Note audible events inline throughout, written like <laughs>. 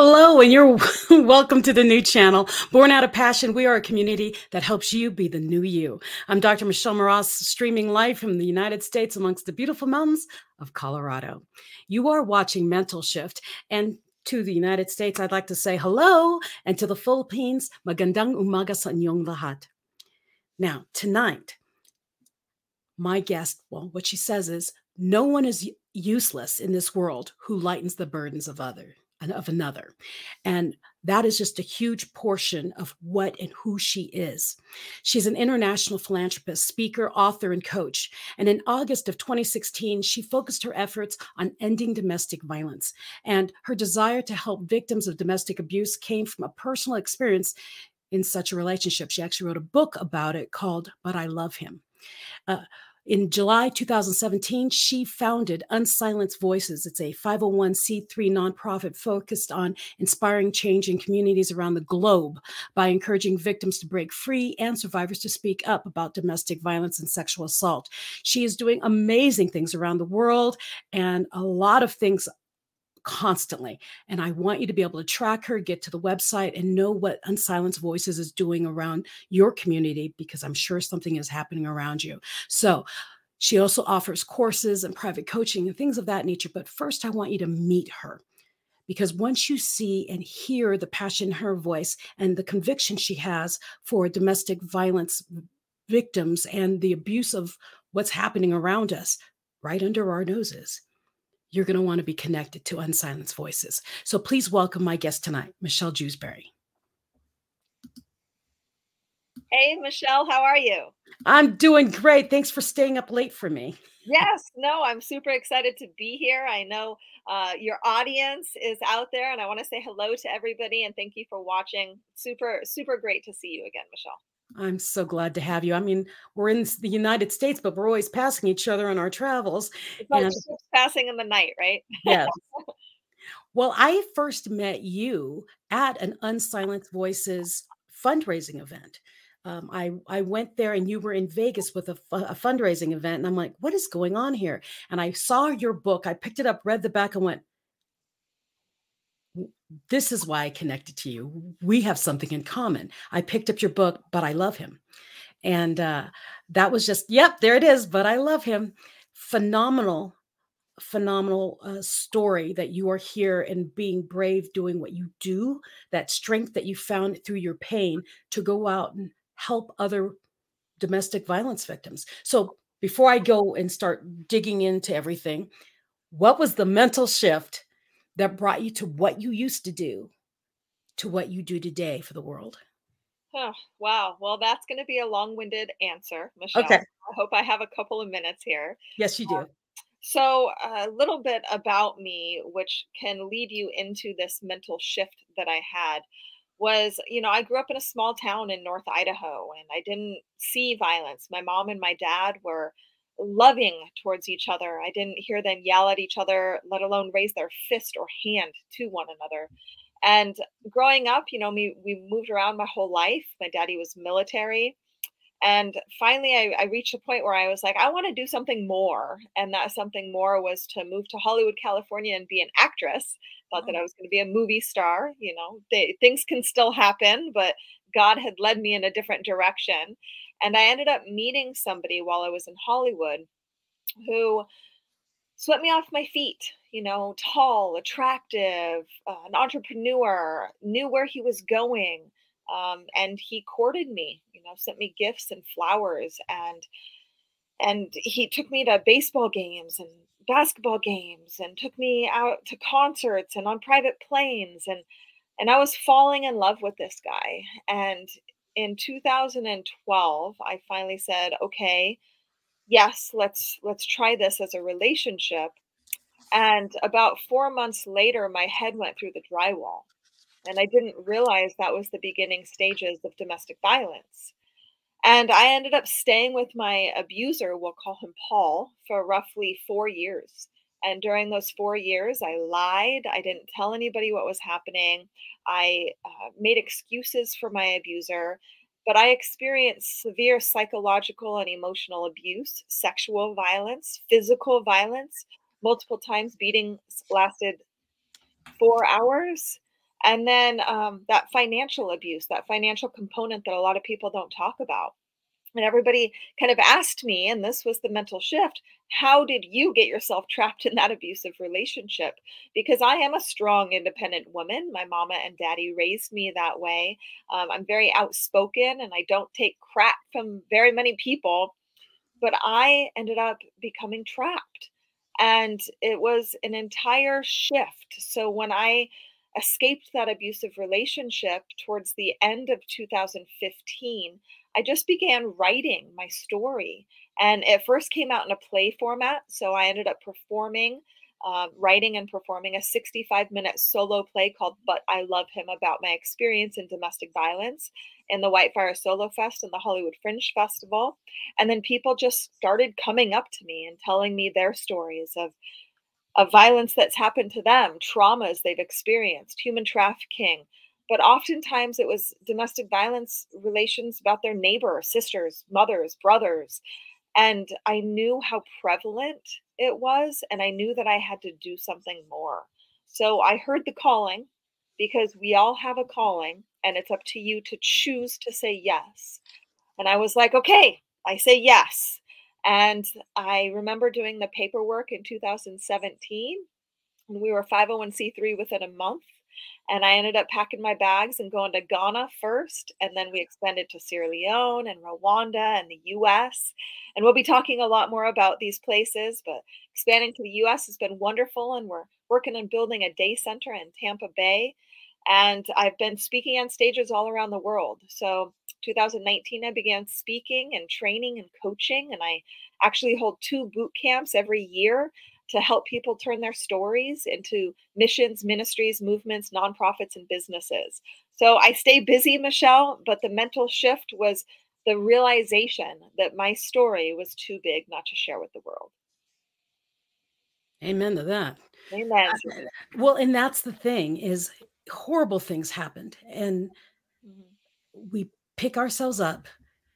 Hello, and you're <laughs> welcome to the new channel. Born Out of Passion, we are a community that helps you be the new you. I'm Dr. Michelle Moras, streaming live from the United States amongst the beautiful mountains of Colorado. You are watching Mental Shift, and to the United States, I'd like to say hello, and to the Philippines, magandang umaga sa inyong lahat. Now, tonight, my guest, well, what she says is, no one is useless in this world who lightens the burdens of others of another. And that is just a huge portion of what and who she is. She's an international philanthropist, speaker, author, and coach. And in August of 2016, she focused her efforts on ending domestic violence. And her desire to help victims of domestic abuse came from a personal experience in such a relationship. She actually wrote a book about it called But I Love Him. Uh, in July 2017, she founded Unsilenced Voices. It's a 501c3 nonprofit focused on inspiring change in communities around the globe by encouraging victims to break free and survivors to speak up about domestic violence and sexual assault. She is doing amazing things around the world and a lot of things constantly. And I want you to be able to track her, get to the website, and know what Unsilenced Voices is doing around your community because I'm sure something is happening around you. So, she also offers courses and private coaching and things of that nature. But first, I want you to meet her because once you see and hear the passion in her voice and the conviction she has for domestic violence victims and the abuse of what's happening around us right under our noses, you're going to want to be connected to Unsilenced Voices. So please welcome my guest tonight, Michelle Jewsbury. Hey, Michelle, how are you? I'm doing great. Thanks for staying up late for me. Yes, no, I'm super excited to be here. I know uh, your audience is out there, and I want to say hello to everybody and thank you for watching. Super, super great to see you again, Michelle. I'm so glad to have you. I mean, we're in the United States, but we're always passing each other on our travels. It's like and, passing in the night, right? yes. <laughs> Well, I first met you at an Unsilenced Voices fundraising event. Um, I I went there and you were in Vegas with a, a fundraising event, and I'm like, what is going on here? And I saw your book. I picked it up, read the back, and went, this is why I connected to you. We have something in common. I picked up your book, but I love him. And uh, that was just, yep, there it is, but I love him. Phenomenal phenomenal uh, story that you are here and being brave, doing what you do, that strength that you found through your pain to go out and help other domestic violence victims. So, before I go and start digging into everything, what was the mental shift that brought you to what you used to do to what you do today for the world? Oh, wow. Well, that's going to be a long winded answer, Michelle. Okay. I hope I have a couple of minutes here. Yes, you do. Um, so, a little bit about me, which can lead you into this mental shift that I had, was you know, I grew up in a small town in North Idaho and I didn't see violence. My mom and my dad were loving towards each other. I didn't hear them yell at each other, let alone raise their fist or hand to one another. And growing up, you know, me, we moved around my whole life. My daddy was military. And finally, I, I reached a point where I was like, I want to do something more. And that something more was to move to Hollywood, California and be an actress. Thought that I oh. was going to be a movie star. You know, they, things can still happen, but God had led me in a different direction. And I ended up meeting somebody while I was in Hollywood who swept me off my feet you know, tall, attractive, uh, an entrepreneur, knew where he was going. Um, and he courted me, you know, sent me gifts and flowers and and he took me to baseball games and basketball games and took me out to concerts and on private planes and and I was falling in love with this guy. And in 2012, I finally said, "Okay, yes, let's let's try this as a relationship." And about four months later, my head went through the drywall. And I didn't realize that was the beginning stages of domestic violence. And I ended up staying with my abuser, we'll call him Paul, for roughly four years. And during those four years, I lied. I didn't tell anybody what was happening. I uh, made excuses for my abuser. But I experienced severe psychological and emotional abuse, sexual violence, physical violence, multiple times. Beatings lasted four hours. And then um, that financial abuse, that financial component that a lot of people don't talk about. And everybody kind of asked me, and this was the mental shift how did you get yourself trapped in that abusive relationship? Because I am a strong, independent woman. My mama and daddy raised me that way. Um, I'm very outspoken and I don't take crap from very many people. But I ended up becoming trapped and it was an entire shift. So when I escaped that abusive relationship towards the end of 2015, I just began writing my story. And it first came out in a play format. So I ended up performing uh, writing and performing a 65 minute solo play called But I Love Him about my experience in domestic violence in the Whitefire Solo Fest and the Hollywood Fringe Festival. And then people just started coming up to me and telling me their stories of, of violence that's happened to them, traumas they've experienced, human trafficking. But oftentimes it was domestic violence relations about their neighbor, sisters, mothers, brothers. And I knew how prevalent it was, and I knew that I had to do something more. So I heard the calling because we all have a calling, and it's up to you to choose to say yes. And I was like, okay, I say yes. And I remember doing the paperwork in 2017, and we were 501c3 within a month. And I ended up packing my bags and going to Ghana first. And then we expanded to Sierra Leone and Rwanda and the US. And we'll be talking a lot more about these places, but expanding to the US has been wonderful. And we're working on building a day center in Tampa Bay. And I've been speaking on stages all around the world. So 2019, I began speaking and training and coaching. And I actually hold two boot camps every year to help people turn their stories into missions, ministries, movements, nonprofits, and businesses. So I stay busy, Michelle, but the mental shift was the realization that my story was too big not to share with the world. Amen to that. Amen. Uh, well, and that's the thing is horrible things happened and mm-hmm. we pick ourselves up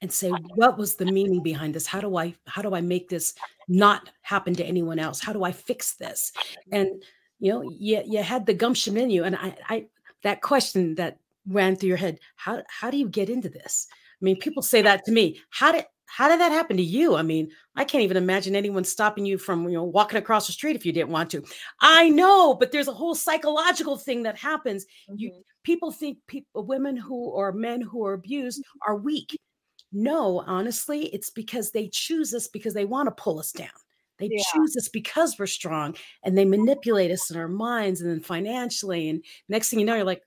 and say what was the meaning behind this how do i how do i make this not happen to anyone else how do i fix this and you know you, you had the gumption in you and I, I that question that ran through your head how how do you get into this i mean people say that to me how did how did that happen to you? I mean, I can't even imagine anyone stopping you from, you know, walking across the street if you didn't want to. I know, but there's a whole psychological thing that happens. Mm-hmm. You people think people women who or men who are abused are weak. No, honestly, it's because they choose us because they want to pull us down. They yeah. choose us because we're strong and they manipulate us in our minds and then financially. And next thing you know, you're like,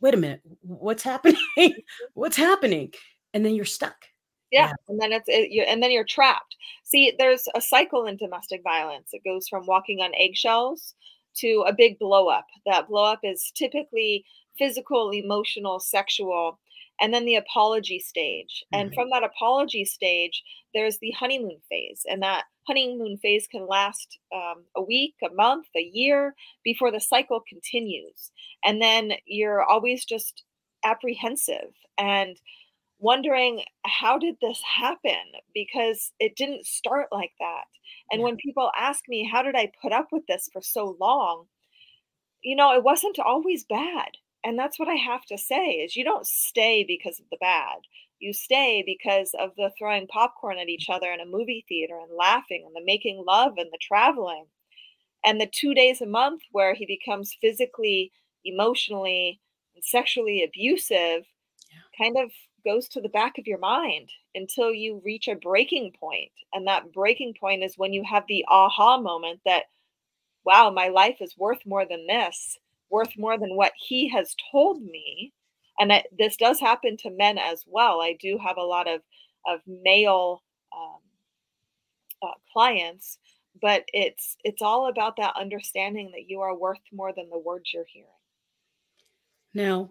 wait a minute, what's happening? <laughs> what's happening? And then you're stuck. Yeah. yeah. And then it's, it, you, and then you're trapped. See, there's a cycle in domestic violence. It goes from walking on eggshells to a big blow up. That blow up is typically physical, emotional, sexual and then the apology stage. And mm-hmm. from that apology stage, there's the honeymoon phase. And that honeymoon phase can last um, a week, a month, a year before the cycle continues. And then you're always just apprehensive and wondering, how did this happen? Because it didn't start like that. And yeah. when people ask me, how did I put up with this for so long? You know, it wasn't always bad and that's what I have to say is you don't stay because of the bad. You stay because of the throwing popcorn at each other in a movie theater and laughing and the making love and the traveling. And the two days a month where he becomes physically, emotionally, and sexually abusive yeah. kind of goes to the back of your mind until you reach a breaking point. And that breaking point is when you have the aha moment that, wow, my life is worth more than this worth more than what he has told me. And that this does happen to men as well. I do have a lot of of male um, uh, clients but it's it's all about that understanding that you are worth more than the words you're hearing. Now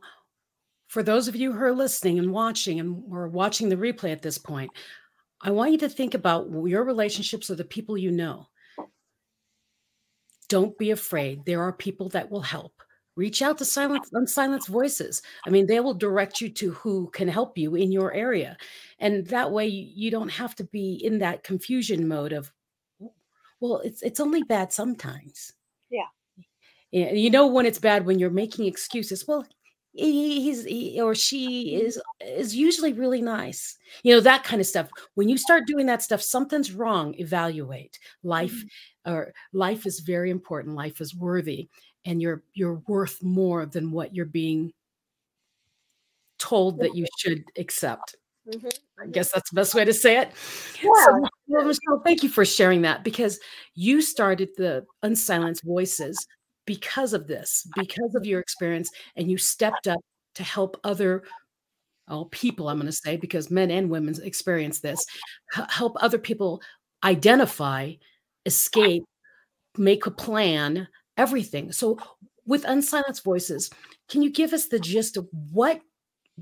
for those of you who are listening and watching and or watching the replay at this point i want you to think about your relationships with the people you know. Don't be afraid. There are people that will help reach out to silent unsilenced voices. I mean they will direct you to who can help you in your area. And that way you don't have to be in that confusion mode of well it's it's only bad sometimes. Yeah. And you know when it's bad when you're making excuses well he's he or she is is usually really nice. You know that kind of stuff. When you start doing that stuff something's wrong evaluate. Life mm-hmm. or life is very important. Life is worthy and you're you're worth more than what you're being told that you should accept. Mm-hmm. I guess that's the best way to say it. Yeah. So, Michelle, thank you for sharing that because you started the Unsilenced Voices because of this, because of your experience, and you stepped up to help other oh, people, I'm going to say, because men and women experience this, help other people identify, escape, make a plan, everything. So with unsilenced voices, can you give us the gist of what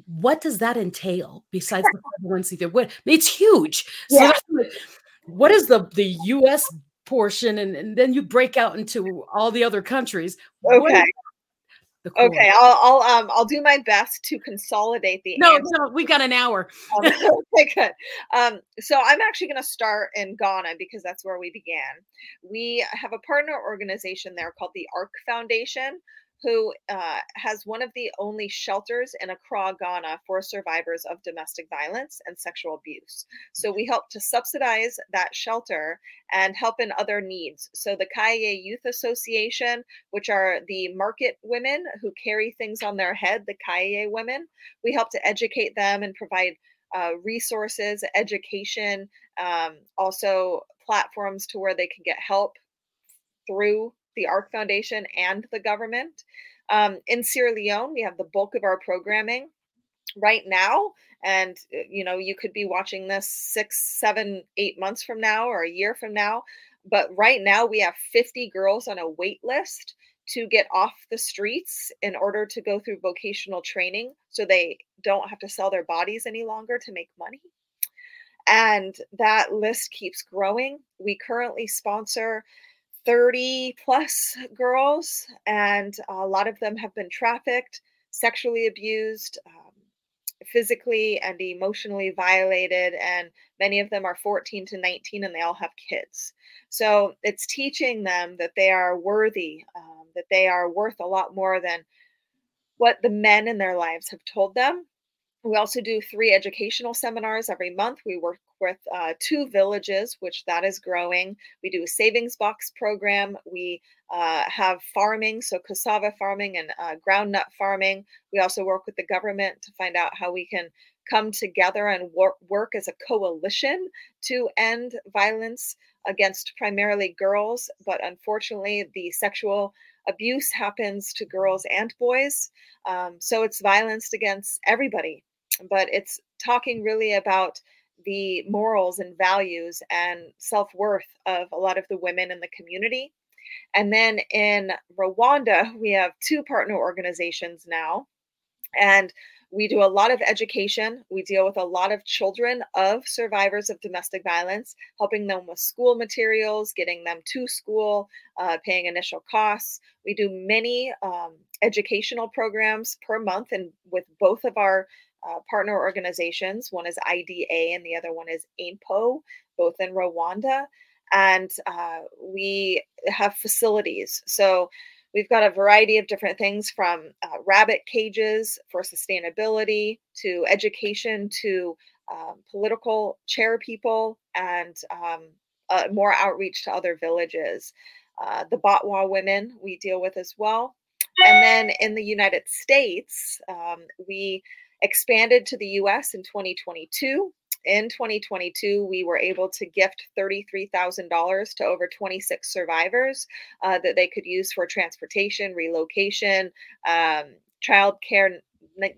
what does that entail besides the 501c3? What it's huge. Yeah. So what is the the US portion and, and then you break out into all the other countries? Okay okay, I'll I'll um I'll do my best to consolidate the. No, answer. no, we got an hour. um, <laughs> okay, good. Um, so I'm actually going to start in Ghana because that's where we began. We have a partner organization there called the Ark Foundation, who uh, has one of the only shelters in Accra, Ghana for survivors of domestic violence and sexual abuse. So we help to subsidize that shelter and help in other needs. So the Kaya Youth Association, which are the market women who carry things on their head, the Kaya women, we help to educate them and provide uh, resources, education, um, also platforms to where they can get help through the Ark Foundation and the government. Um, in Sierra Leone, we have the bulk of our programming right now. And, uh, you know, you could be watching this six, seven, eight months from now or a year from now. But right now, we have 50 girls on a wait list to get off the streets in order to go through vocational training so they don't have to sell their bodies any longer to make money. And that list keeps growing. We currently sponsor 30 plus girls, and a lot of them have been trafficked, sexually abused, um, physically and emotionally violated, and many of them are 14 to 19 and they all have kids. So it's teaching them that they are worthy, um, that they are worth a lot more than what the men in their lives have told them. We also do three educational seminars every month. We work with uh, two villages, which that is growing. We do a savings box program. We uh, have farming, so cassava farming and uh, groundnut farming. We also work with the government to find out how we can come together and work, work as a coalition to end violence against primarily girls. But unfortunately, the sexual abuse happens to girls and boys. Um, so it's violence against everybody but it's talking really about the morals and values and self worth of a lot of the women in the community. And then in Rwanda, we have two partner organizations now. And we do a lot of education. We deal with a lot of children of survivors of domestic violence, helping them with school materials, getting them to school, uh, paying initial costs. We do many um, educational programs per month, and with both of our uh, partner organizations. One is IDA and the other one is AIMPO, both in Rwanda. And uh, we have facilities. So we've got a variety of different things from uh, rabbit cages for sustainability to education to um, political chair people and um, uh, more outreach to other villages. Uh, the Batwa women we deal with as well. And then in the United States, um, we expanded to the US in 2022. In 2022, we were able to gift $33,000 to over 26 survivors uh, that they could use for transportation, relocation, um, child care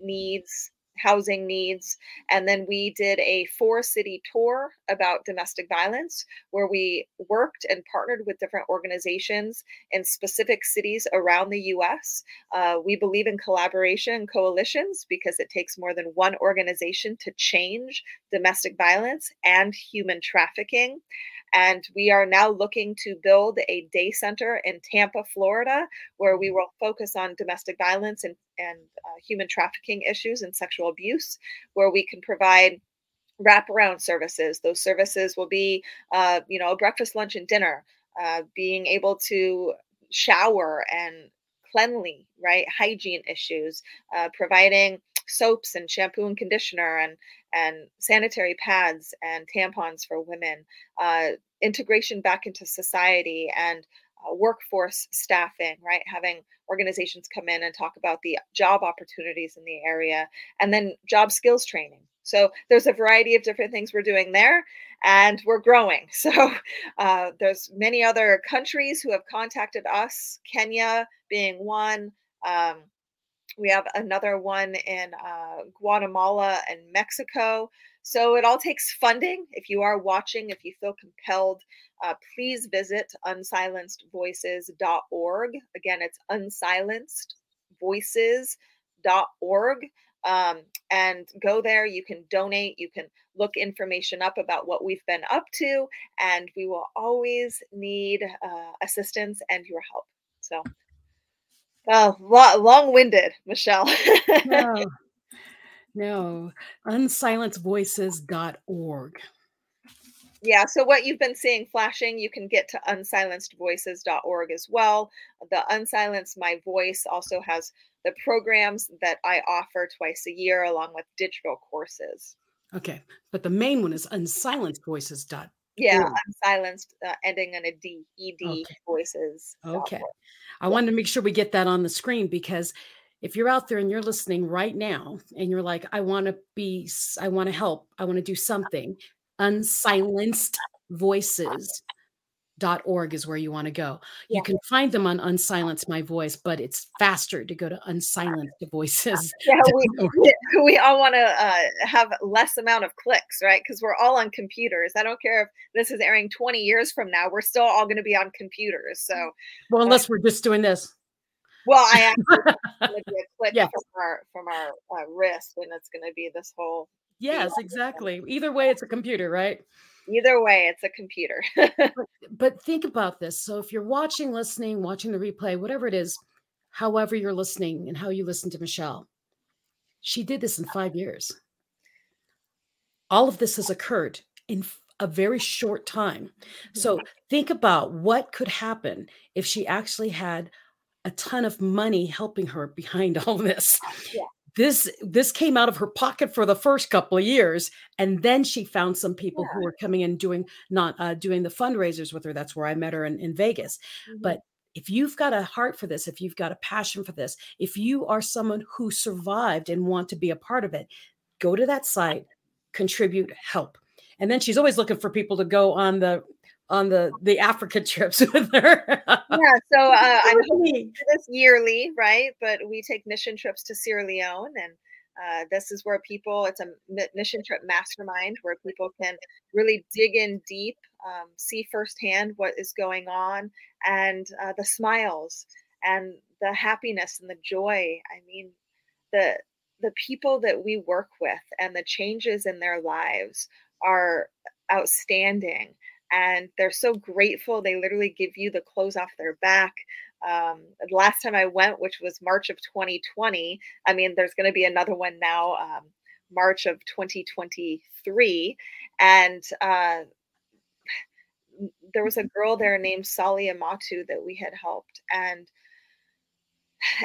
needs, housing needs. And then we did a four city tour about domestic violence where we worked and partnered with different organizations in specific cities around the US. Uh, we believe in collaboration and coalitions because it takes more than one organization to change domestic violence and human trafficking. And we are now looking to build a day center in Tampa, Florida, where we mm-hmm. will focus on domestic violence and, and uh, human trafficking issues and sexual abuse, where we can provide wraparound services. Those services will be, uh, you know, breakfast, lunch, and dinner, uh, being able to shower and cleanly, right? Hygiene issues, uh, providing soaps and shampoo and conditioner and and sanitary pads and tampons for women, uh, integration back into society and uh, workforce staffing, right? Having organizations come in and talk about the job opportunities in the area, and then job skills training. So there's a variety of different things we're doing there, and we're growing. <laughs> So uh, there's many other countries who have contacted us, Kenya being one. Um, we have another one in uh, Guatemala and Mexico. So it all takes funding. If you are watching, if you feel compelled, uh, please visit unsilencedvoices.org. Again, it's unsilencedvoices.org. Um, and go there. You can donate. You can look information up about what we've been up to, and we will always need uh, assistance and your help. So Oh, long-winded, Michelle. no, <laughs> no. Unsilencedvoices.org. Yeah, so what you've been seeing flashing, you can get to unsilencedvoices.org as well. The Unsilence My Voice also has the programs that I offer twice a year along with digital courses. Okay, but the main one is unsilencedvoices.org. Yeah, unsilenced, uh, ending in a D, ED okay. voices. Okay. I wanted to make sure we get that on the screen because if you're out there and you're listening right now and you're like, I want to be, I want to help, I want to do something, unsilenced voices org is where you want to go. Yeah. You can find them on Unsilence <laughs> My Voice, but it's faster to go to Unsilence the Voices. Yeah, <laughs> we, we all want to uh, have less amount of clicks, right? Because we're all on computers. I don't care if this is airing 20 years from now, we're still all going to be on computers. So, well, unless uh, we're just doing this. Well, I actually <laughs> a click yeah. from our from our uh, wrist, and it's going to be this whole. Yes, exactly. Either way, it's a computer, right? Either way, it's a computer. <laughs> but, but think about this. So if you're watching, listening, watching the replay, whatever it is, however you're listening and how you listen to Michelle, she did this in five years. All of this has occurred in a very short time. So mm-hmm. think about what could happen if she actually had a ton of money helping her behind <laughs> all this. Yeah. This this came out of her pocket for the first couple of years and then she found some people Yeah. who were coming in doing not uh, doing the fundraisers with her that's where i met her in, in vegas Mhm. but if you've got a heart for this if you've got a passion for this if you are someone who survived and want to be a part of it go to that site contribute help and then she's always looking for people to go on the on the the africa <laughs> trips with her yeah, so uh, <laughs> I'm hoping do this yearly, right? But we take mission trips to Sierra Leone, and uh, this is where people. It's a mission trip mastermind where people can really dig in deep, um, see firsthand what is going on, and uh, the smiles and the happiness and the joy. I mean, the the people that we work with and the changes in their lives are outstanding and they're so grateful they literally give you the clothes off their back um, the last time i went which was march of 2020 i mean there's going to be another one now um, march of 2023 and uh, there was a girl there named sali amatu that we had helped and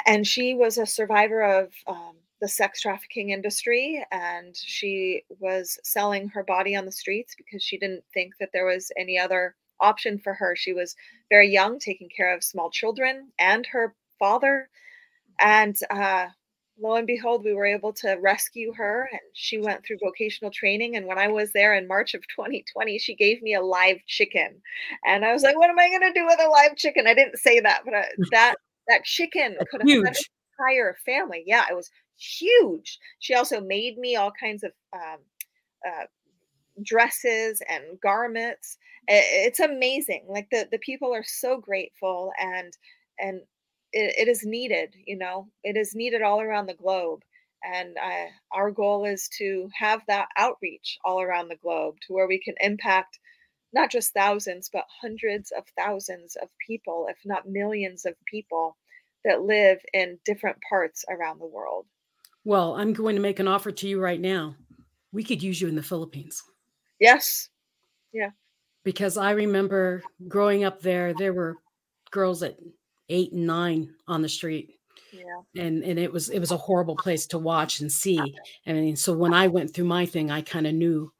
and she was a survivor of um, the sex trafficking industry and she was selling her body on the streets because she didn't think that there was any other option for her. She was very young taking care of small children and her father and uh, lo and behold we were able to rescue her and she went through vocational training and when i was there in march of 2020 she gave me a live chicken and i was like what am i going to do with a live chicken? I didn't say that but uh, that that chicken <laughs> That's could have fed an entire family. Yeah, it was huge. She also made me all kinds of um, uh, dresses and garments. It's amazing. Like the the people are so grateful, and and it, it is needed. You know, it is needed all around the globe. And our goal is to have that outreach all around the globe to where we can impact not just thousands, but hundreds of thousands of people, if not millions of people that live in different parts around the world. Well i'm going to make an offer to you right now we could use you in the philippines Yes. Yeah. Because I remember growing up there, there were girls at eight and nine on the street. Yeah. And and it was it was a horrible place to watch and see. I mean, so when I went through my thing, I kind of knew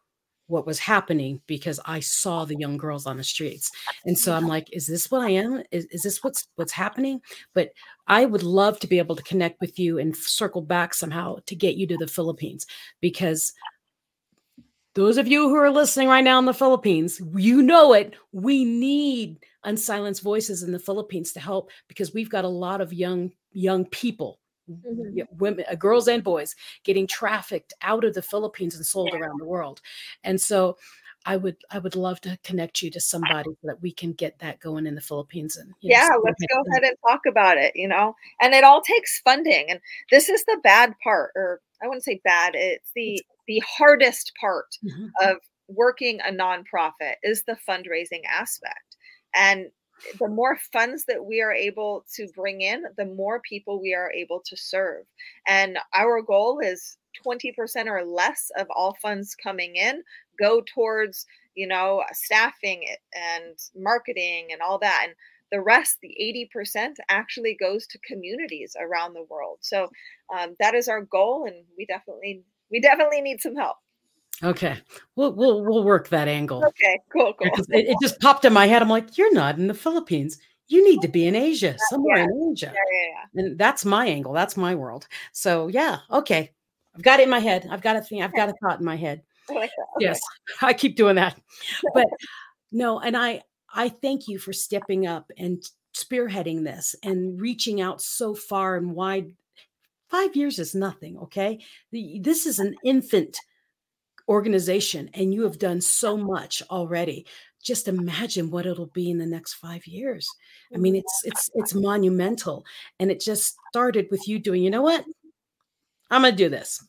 what was happening because I saw the young girls on the streets. And so I'm like, is this what I am? Is, is this what's what's happening? But I would love to be able to connect with you and circle back somehow to get you to the Philippines because those of you who are listening right now in the Philippines, you know it. We need unsilenced voices in the Philippines to help because we've got a lot of young young people, Mhm. women, uh, girls and boys, getting trafficked out of the Philippines and sold Yeah. around the world. And so, I would I would love to connect you to somebody so that we can get that going in the Philippines. And know, Yeah, so let's go ahead and talk about it, you know. And it all takes funding. And this is the bad part, or I wouldn't say bad, it's the the hardest part Mhm. of working a nonprofit is the fundraising aspect. And the more funds that we are able to bring in, the more people we are able to serve. And our goal is 20% or less of all funds coming in go towards, you know, staffing and marketing and all that. And the rest, the 80%, actually goes to communities around the world. So um, that is our goal, and we definitely we definitely need some help. Okay, we'll we'll we'll work that angle. Okay, cool, cool. It, it just popped in my head. I'm like, you're not in the Philippines. You need to be in Asia, <laughs> somewhere in Asia. Yeah, yeah, yeah. And that's my angle. That's my world. So yeah, okay. I've got it in my head. I've got a thing. I've got a thought in my head. I <laughs> like. Okay. Yes, <laughs> I keep doing that. But no, and I I thank you for stepping up and spearheading this and reaching out so far and wide. Five years is nothing. Okay, this is an infant organization, and you have done so much already. Just imagine what it'll be in the next five years. I mean, it's it's it's monumental, and it just started with you doing. You know what? I'm gonna do this.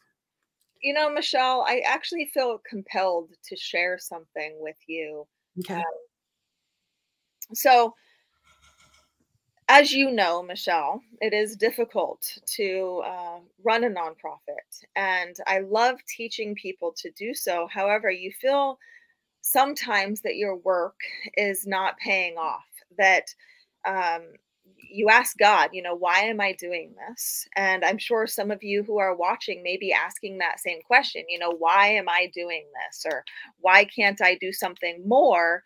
You know, Michelle, I actually feel compelled to share something with you. Okay. Um, so, as you know, Michelle, it is difficult to uh, run a nonprofit, and I love teaching people to do so. However, you feel sometimes that your work is not paying off, that um, you ask God, you know, why am I doing this? And I'm sure some of you who are watching may be asking that same question, you know, why am I doing this? Or why can't I do something more?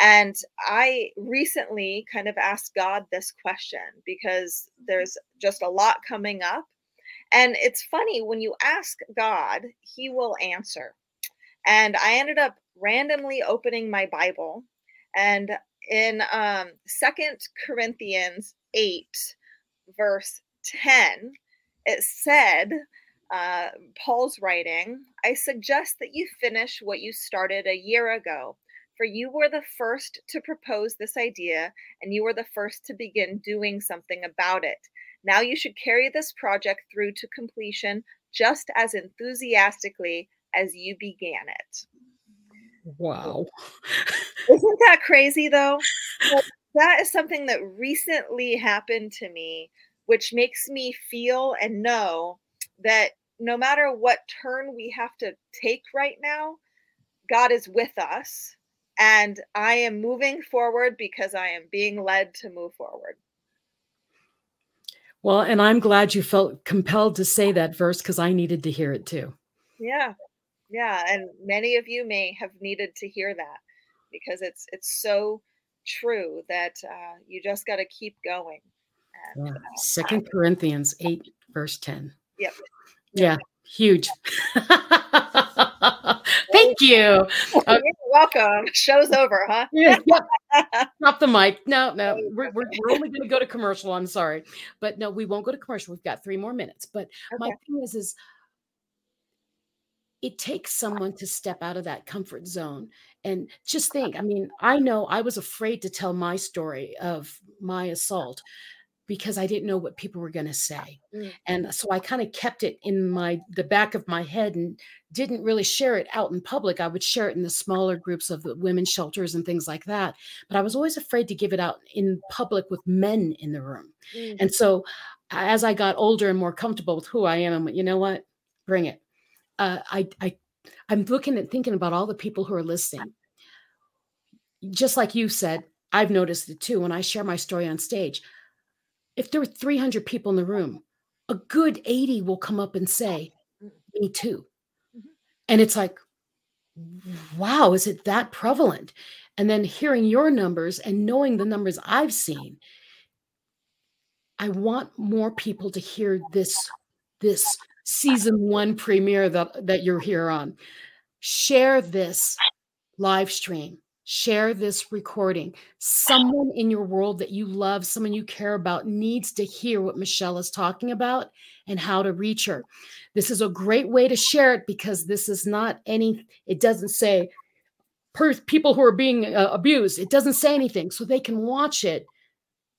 And I recently kind of asked God this question because there's just a lot coming up. And it's funny when you ask God, He will answer. And I ended up randomly opening my Bible and in um second corinthians 8 verse 10 it said uh, paul's writing i suggest that you finish what you started a year ago for you were the first to propose this idea and you were the first to begin doing something about it now you should carry this project through to completion just as enthusiastically as you began it Wow. <laughs> Isn't that crazy though? that is something that recently happened to me, which makes me feel and know that no matter what turn we have to take right now, God is with us. And I am moving forward because I am being led to move forward. Well, and I'm glad you felt compelled to say that verse because I needed to hear it too. Yeah. Yeah, and many of you may have needed to hear that because it's it's so true that uh, you just got to keep going. And, yeah. uh, Second Corinthians eight verse ten. Yep. Yeah, huge. <laughs> <laughs> Thank you. <laughs> Uh, You're welcome. Show's over, huh? <laughs> yeah, Drop the mic. No, no, we're, we're, we're only going to go to commercial. I'm sorry, but no, we won't go to commercial. We've got three more minutes. But okay. my thing is, is it takes someone to step out of that comfort zone and just think i mean i know i was afraid to tell my story of my assault because i didn't know what people were going to say mm. and so i kind of kept it in my the back of my head and didn't really share it out in public i would share it in the smaller groups of the women's shelters and things like that but i was always afraid to give it out in public with men in the room mm. and so as i got older and more comfortable with who i am i'm like you know what bring it uh, I, I I'm looking at thinking about all the people who are listening. Just like you said, I've noticed it too when I share my story on stage. If there were 300 people in the room, a good 80 will come up and say, Me too. Mm-hmm. And it's like, wow, is it that prevalent? And then hearing your numbers and knowing the numbers I've seen, I want more people to hear this this season one premiere that, that you're here on. Share this live stream, share this recording. Someone in your world that you love, someone you care about, needs to hear what Michelle is talking about and how to reach her. This is a great way to share it because this is not any, it doesn't say per, people who are being uh, abused. It doesn't say anything. So they can watch it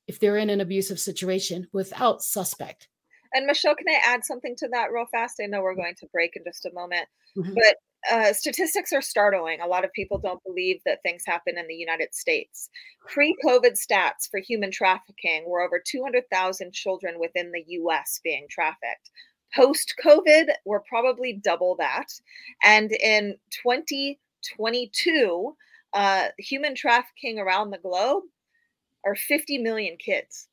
if they're in an abusive situation without suspect. And Michelle, can I add something to that real fast? I know we're going to break in just a moment, mm-hmm. but uh, statistics are startling. A lot of people don't believe that things happen in the United States. Pre COVID stats for human trafficking were over 200,000 children within the US being trafficked. Post COVID, we're probably double that. And in 2022, uh, human trafficking around the globe are 50 million kids.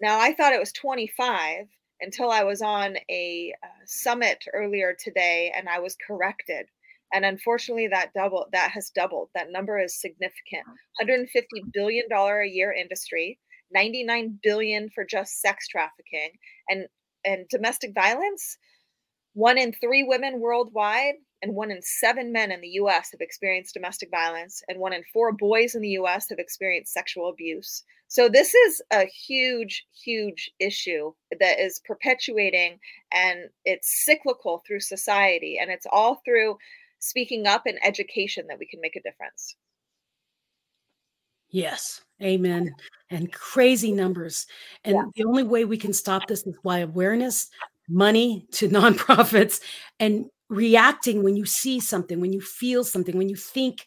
Now, I thought it was 25 until I was on a uh, summit earlier today and I was corrected. And unfortunately, that double that has doubled. That number is significant. 150 billion dollar a year industry, 99 billion for just sex trafficking, and and domestic violence. One in three women worldwide and one in seven men in the US have experienced domestic violence, and one in four boys in the US have experienced sexual abuse. So, this is a huge, huge issue that is perpetuating and it's cyclical through society, and it's all through speaking up and education that we can make a difference. Yes, amen. And crazy numbers. And yeah. the only way we can stop this is by awareness, money to <laughs> nonprofits, and reacting when you see something, when you feel something, when you think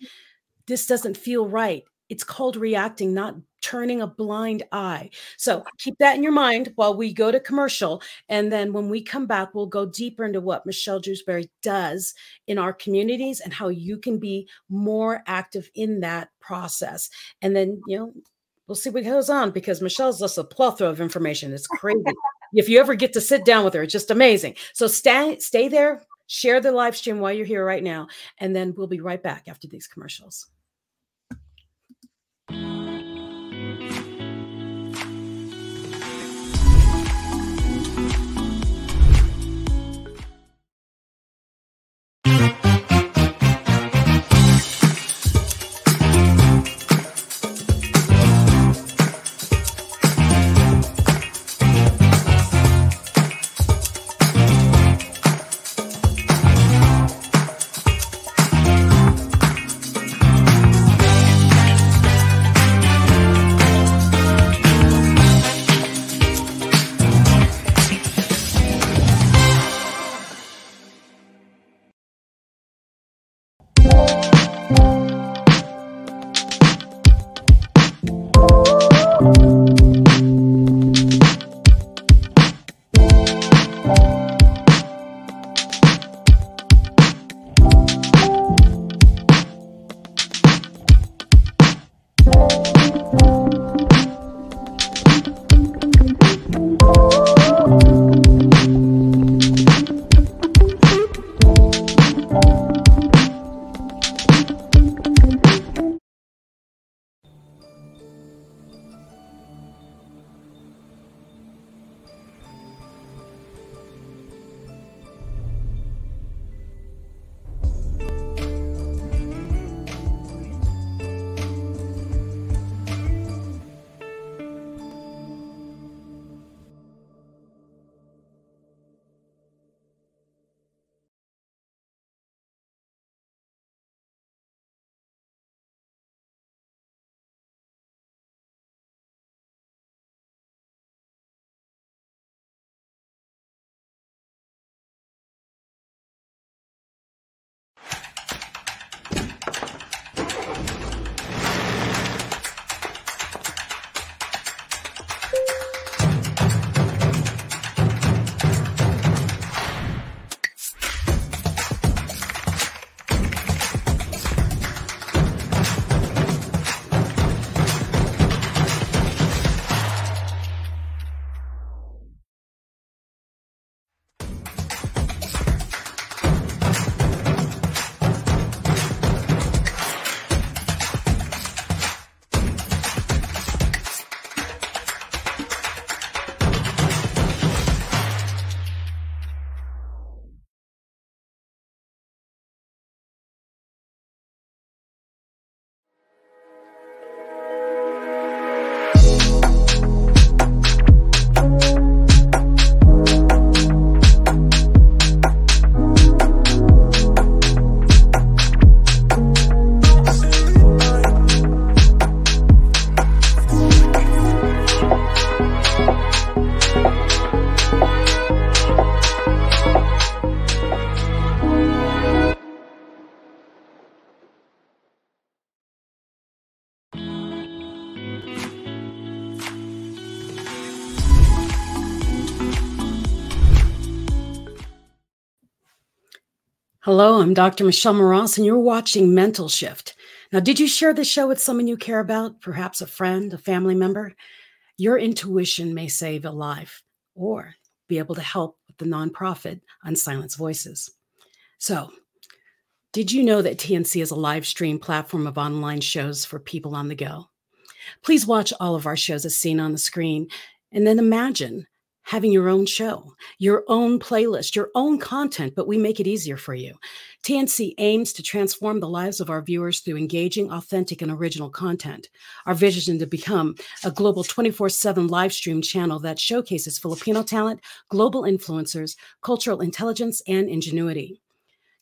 this doesn't feel right. It's called reacting, not turning a blind eye. So keep that in your mind while we go to commercial. And then when we come back, we'll go deeper into what Michelle Jewsbury does in our communities and how you can be more active in that process. And then, you know, we'll see what goes on because Michelle's just a plethora of information. It's crazy. If you ever get to sit down with her, it's just amazing. So stay stay there, share the live stream while you're here right now, and then we'll be right back after these commercials. Hello, I'm Dr. Michelle Maraas, and you're watching Mental Shift. Now, did you share this show with someone you care about, perhaps a friend, a family member? Your intuition may save a life or be able to help with the nonprofit Unsilenced Voices. So, did you know that TNC is a live stream platform of online shows for people on the go? Please watch all of our shows as seen on the screen and then imagine having your own show, your own playlist, your own content, but we make it easier for you. TNC aims to transform the lives of our viewers through engaging, authentic, and original content. Our vision to become a global 24 7 live stream channel that showcases Filipino talent, global influencers, cultural intelligence, and ingenuity.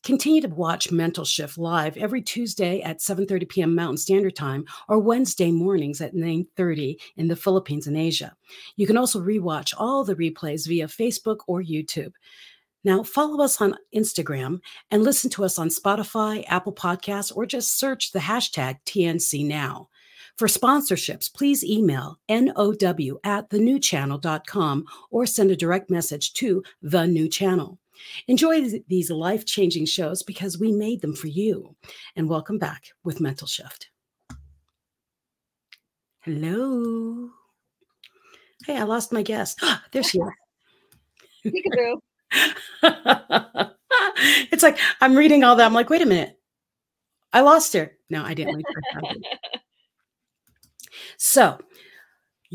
Continue to watch Mental Shift live every Tuesday at 7:30 p.m. Mountain Standard Time or Wednesday mornings at 9:30 in the Philippines and Asia. You can also rewatch all the replays via Facebook or YouTube. Now, follow us on Instagram and listen to us on Spotify, Apple Podcasts, or just search the hashtag TNC Now. For sponsorships, please email now at thenewchannel.com or send a direct message to the new channel. Enjoy these life changing shows because we made them for you. And welcome back with Mental Shift. Hello. Hey, I lost my guest. <gasps> there she is. Peekaboo. <laughs> it's like I'm reading all that. I'm like, wait a minute. I lost her. No, I didn't. <laughs> so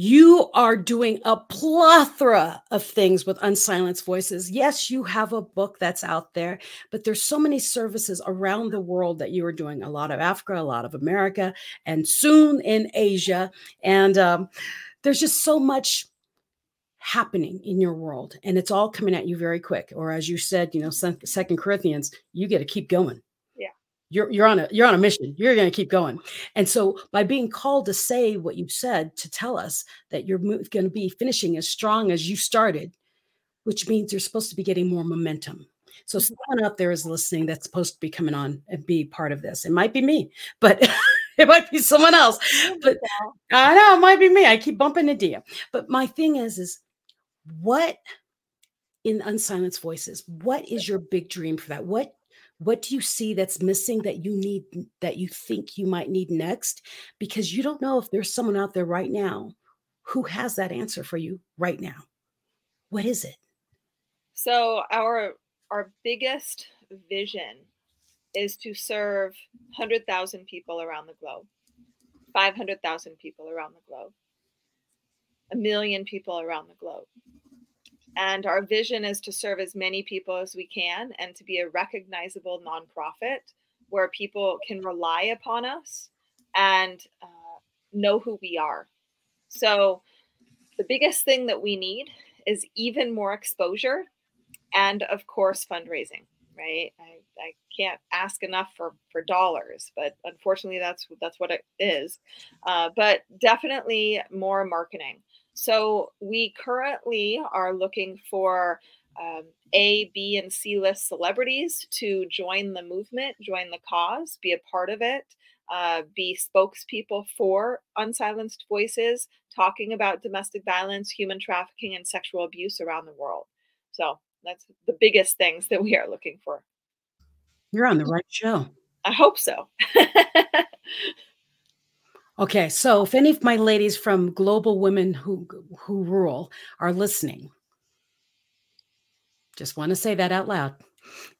you are doing a plethora of things with unsilenced voices. Yes, you have a book that's out there, but there's so many services around the world that you are doing. A lot of Africa, a lot of America, and soon in Asia. And um, there's just so much happening in your world and it's all coming at you very quick or as you said you know second corinthians you get to keep going you're you're on a you're on a mission. You're going to keep going. And so by being called to say what you said to tell us that you're going to be finishing as strong as you started which means you're supposed to be getting more momentum. So mm-hmm. someone out there is listening that's supposed to be coming on and be part of this. It might be me but <laughs> it might be someone else. But i know it might be me. I keep bumping into you but my thing is is what in unsilenced voices what is your big dream for that? What what do you see that's missing that you need that you think you might need next? Because you don't know if there's someone out there right now who has that answer for you right now. What is it? So our our biggest vision is to serve 100,000 people around the globe 500,000 people around the globe a million people around the globe and our vision is to serve as many people as we can and to be a recognizable nonprofit where people can rely upon us and uh, know who we are. So, the biggest thing that we need is even more exposure and, of course, fundraising, right? I, I can't ask enough for, for dollars, but unfortunately, that's, that's what it is. Uh, but definitely more marketing. So we currently are looking for um, A, B, and C list celebrities to join the movement, join the cause, be a part of it, uh, be spokespeople for unsilenced voices, talking about domestic violence, human trafficking, and sexual abuse around the world. So that's the biggest things that we are looking for. You're on the right show. I hope so. <laughs> Okay, so if any of my ladies from Global Women Who Who Rule are listening, just want to say that out loud.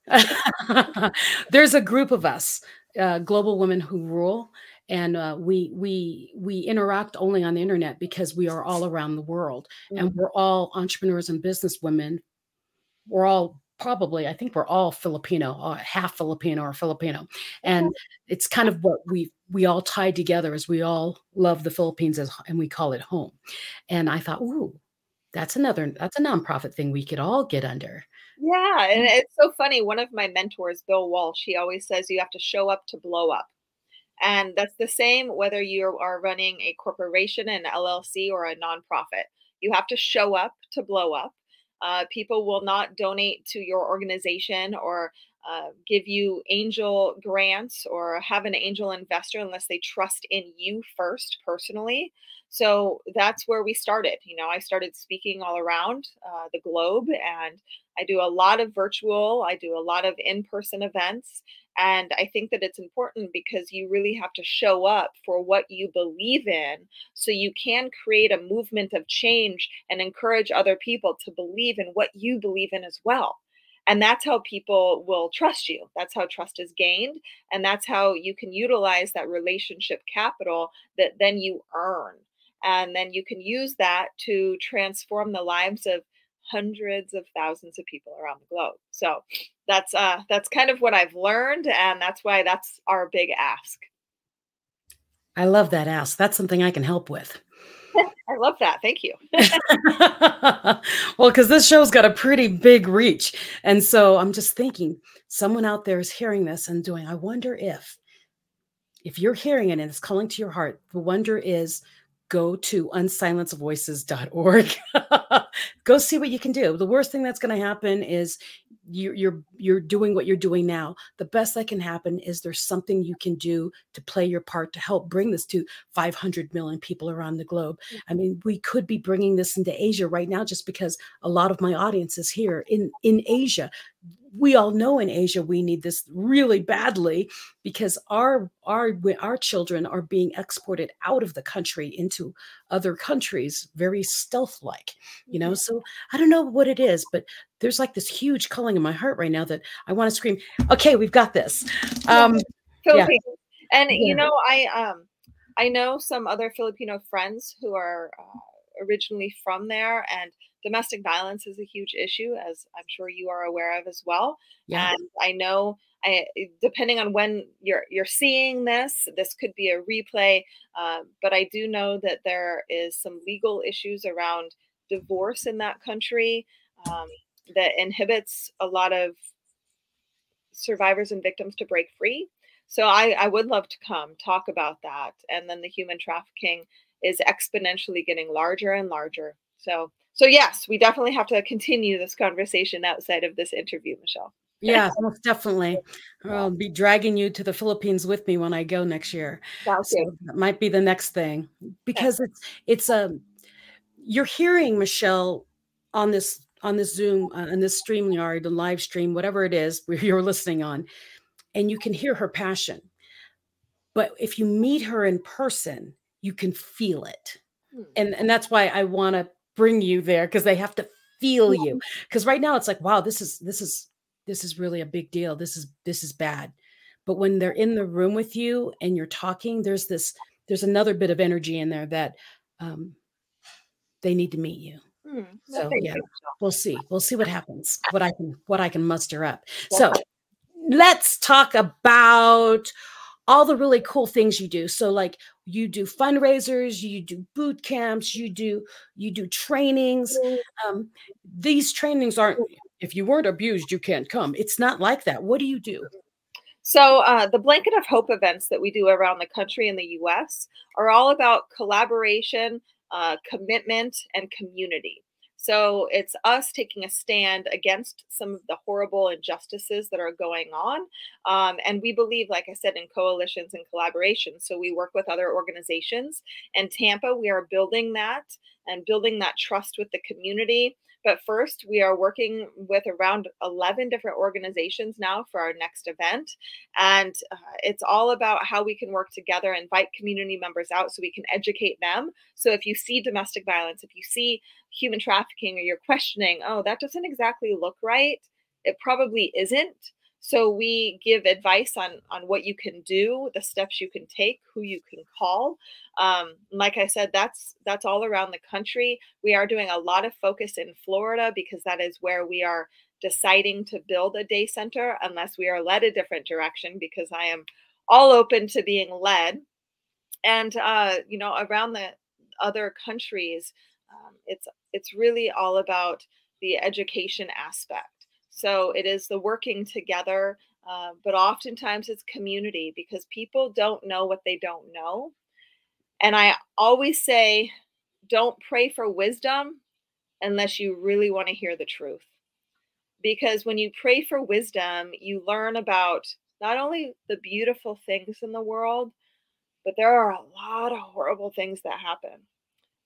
<laughs> There's a group of us, uh, Global Women Who Rule, and uh, we we we interact only on the internet because we are all around the world, mm-hmm. and we're all entrepreneurs and business women. We're all probably i think we're all filipino or half filipino or filipino and it's kind of what we we all tied together as we all love the philippines as, and we call it home. And i thought ooh that's another that's a nonprofit thing we could all get under. Yeah and it's so funny one of my mentors bill walsh he always says you have to show up to blow up. And that's the same whether you are running a corporation an llc or a nonprofit. You have to show up to blow up. Uh, people will not donate to your organization or uh, give you angel grants or have an angel investor unless they trust in you first personally. So that's where we started. You know, I started speaking all around uh, the globe and I do a lot of virtual, I do a lot of in person events. And I think that it's important because you really have to show up for what you believe in so you can create a movement of change and encourage other people to believe in what you believe in as well. And that's how people will trust you. That's how trust is gained. And that's how you can utilize that relationship capital that then you earn. And then you can use that to transform the lives of hundreds of thousands of people around the globe. So that's uh that's kind of what I've learned and that's why that's our big ask. I love that ask. That's something I can help with. I love that. Thank you. <laughs> <laughs> well, because this show's got a pretty big reach. And so I'm just thinking someone out there is hearing this and doing, I wonder if, if you're hearing it and it's calling to your heart, the wonder is go to unsilencevoices.org <laughs> go see what you can do. The worst thing that's going to happen is you, you're you're doing what you're doing now. The best that can happen is there's something you can do to play your part to help bring this to 500 million people around the globe. Mm. I mean, we could be bringing this into Asia right now just because a lot of my audience is here in in Asia we all know in Asia we need this really badly because our our our children are being exported out of the country into other countries very stealth like you know? So I don't know what it is but there's like this huge calling in my heart right now that I want to scream okay we've got this. Um <laughs> yeah. and you know I um I know some other Filipino friends who are uh, originally from there and domestic violence is a huge issue, as I'm sure you are aware of as well. Yeah. And I know, I eh, depending on when you're you're seeing this, this could be a replay. Uh, but I do know that there is some legal issues around divorce in that country um, that inhibits a lot of survivors and victims to break free. So I, I would love to come talk about that. And then the human trafficking is exponentially getting larger and larger. So so yes, we definitely have to continue this conversation outside of this interview, Michelle. Yeah, <laughs> most definitely. I'll be dragging you to the Philippines with me when I go next year. So that might be the next thing because it's it's a um, you're hearing Michelle on this on this Zoom uh, on this StreamYard, the live stream, whatever it is <laughs> you're listening on, and you can hear her passion. But if you meet her in person, you can feel it. Hmm. And and that's why I want to bring you there because they have to feel you. Because right now it's like wow this is this is this is really a big deal. This is this is bad. But when they're in the room with you and you're talking there's this there's another bit of energy in there that um, they need to meet you. Mm, so yeah we'll see. We'll see what happens what i can what i can muster up. So let's talk about all the really cool things you do. So like you do fundraisers, you do boot camps, you do you do trainings. Um, these trainings aren't if you weren't abused, you can't come. It's not like that. What do you do? So uh, the blanket of hope events that we do around the country in the U.S. are all about collaboration, uh, commitment, and community. So it's us taking a stand against some of the horrible injustices that are going on. Um, and we believe, like I said, in coalitions and collaborations. So we work with other organizations. In Tampa, we are building that and building that trust with the community. But first, we are working with around 11 different organizations now for our next event. And uh, it's all about how we can work together, invite community members out so we can educate them. So if you see domestic violence, if you see human trafficking, or you're questioning, oh, that doesn't exactly look right, it probably isn't. So we give advice on on what you can do, the steps you can take, who you can call. Um, like I said, that's that's all around the country. We are doing a lot of focus in Florida because that is where we are deciding to build a day center, unless we are led a different direction. Because I am all open to being led, and uh, you know, around the other countries, um, it's it's really all about the education aspect so it is the working together, uh, but oftentimes it's community because people don't know what they don't know. And I always say, don't pray for wisdom unless you really want to hear the truth. Because when you pray for wisdom, you learn about not only the beautiful things in the world, but there are a lot of horrible things that happen.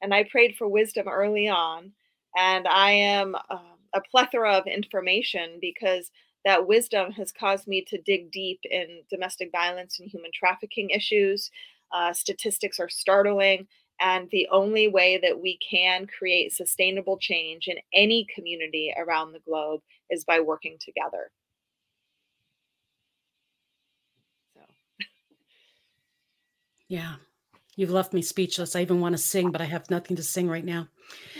And I prayed for wisdom early on, and I am. Um, a plethora of information because that wisdom has caused me to dig deep in domestic violence and human trafficking issues. Uh, statistics are startling. And the only way that we can create sustainable change in any community around the globe is by working together. So, yeah, you've left me speechless. I even want to sing, but I have nothing to sing right now.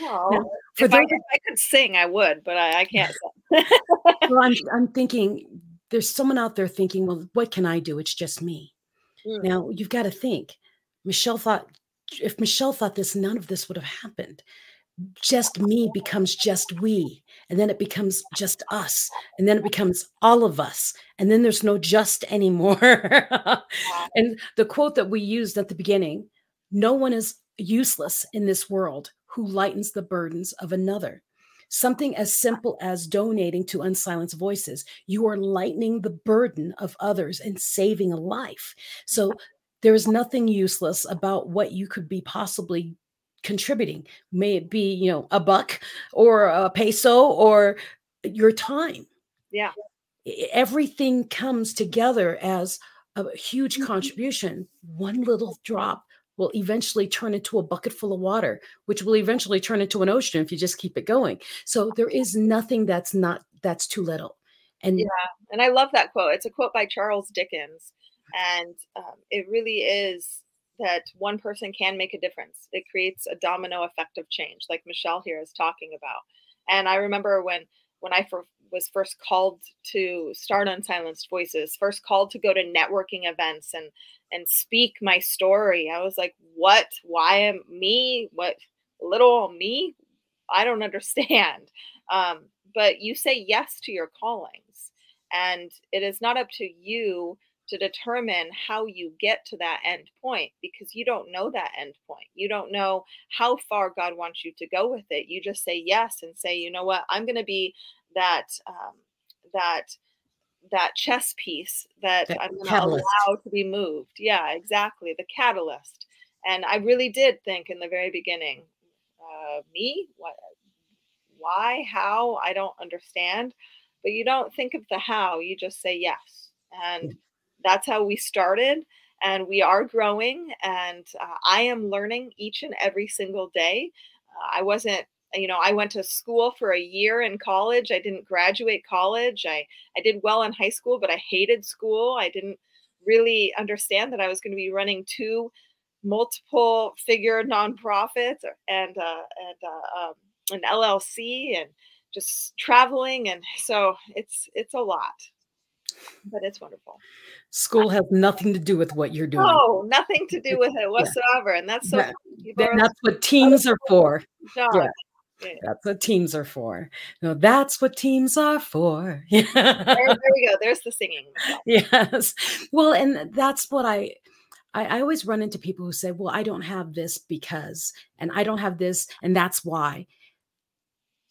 Now, for if, those, I, if I could sing, I would, but I, I can't. well, I'm, I'm thinking there's someone out there thinking, well, what can I do? It's just me. Mm. Now you've got to think. Michelle thought, if Michelle thought this, none of this would have happened. Just me becomes just we, and then it becomes just us, and then it becomes all of us, and then there's no just anymore. <laughs> and the quote that we used at the beginning no one is useless in this world who lightens the burdens of another. Something as simple as donating to Unsilenced Voices, you are lightening the burden of others and saving a life. So there is nothing useless about what you could be possibly contributing. May it be, you know, a buck or a peso or your time. Yeah. Everything comes together as a huge Mm-hmm. contribution. One little drop will eventually turn into a bucket full of water, which will eventually turn into an ocean if you just keep it going. So there is nothing that's not that's too little. And Yeah. And I love that quote. It's a quote by Charles Dickens. And um, it really is that one person can make a difference. It creates a domino effect of change, like Michelle here is talking about. And I remember when when I fir- was first called to start Unsilenced Voices, first called to go to networking events and and speak my story. I was like, "What? Why am me? What little me? I don't <laughs> understand." Um, but you say yes to your callings, and it is not up to you to determine how you get to that end point because you don't know that end point. You don't know how far God wants you to go with it. You just say yes and say, you know what, I'm going to be that um, that that chess piece that That I'm going to allow to be moved. Yeah, exactly, the catalyst. And I really did think in the very beginning, uh, me, what, why, how, I don't understand. But you don't think of the how, you just say yes. And that's how we started. And we are growing. And uh, I am learning each and every single day. Uh, I wasn't, you know, I went to school for a year in college. I didn't graduate college. I, I did well in high school, but I hated school. I didn't really understand that I was going to be running two multiple figure nonprofits and uh, and uh, um, an LLC and just traveling and so it's it's a lot but it's wonderful school has nothing to do with what you're doing. no nothing to do with it <laughs> whatsoever and that's so That- that's what teams are for. like, yeah. That's what teams are for. No, that's what teams are for. <laughs> there, there we go there's the singing yes. Well, and that's what I, I I always run into people who say, "Well, I don't have this because, and I don't have this, and that's why."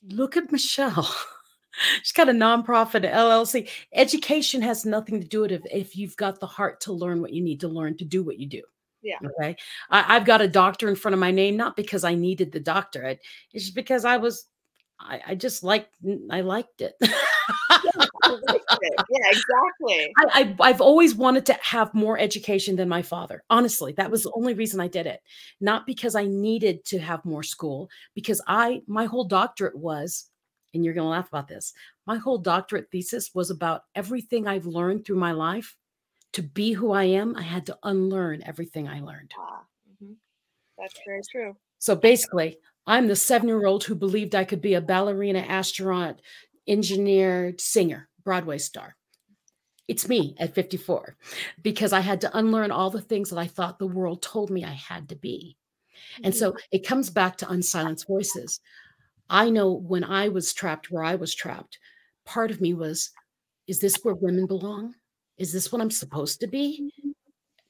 Look at Michelle. <laughs> She's got a nonprofit LLC. Education has nothing to do with it if, if you've got the heart to learn what you need to learn to do what you do. Yeah. Okay. I, I've got a doctor in front of my name, not because I needed the doctorate. It's just because I was, I, I just liked, I liked it. yeah exactly I, I I've always wanted to have more education than my father. Honestly, that was the only reason I did it. Not because I needed to have more school, because I my whole doctorate was, and you're gonna laugh about this. My whole doctorate thesis was about everything I've learned through my life. To be who I am, I had to unlearn everything I learned. Ah, mhm. that's very true So basically, I'm the seven year old who believed I could be a ballerina, astronaut, engineer, singer, Broadway star. It's me at 54 because I had to unlearn all the things that I thought the world told me I had to be. And so it comes back to unsilenced voices. I know when I was trapped where I was trapped, part of me was, is this where women belong? Is this what I'm supposed to be?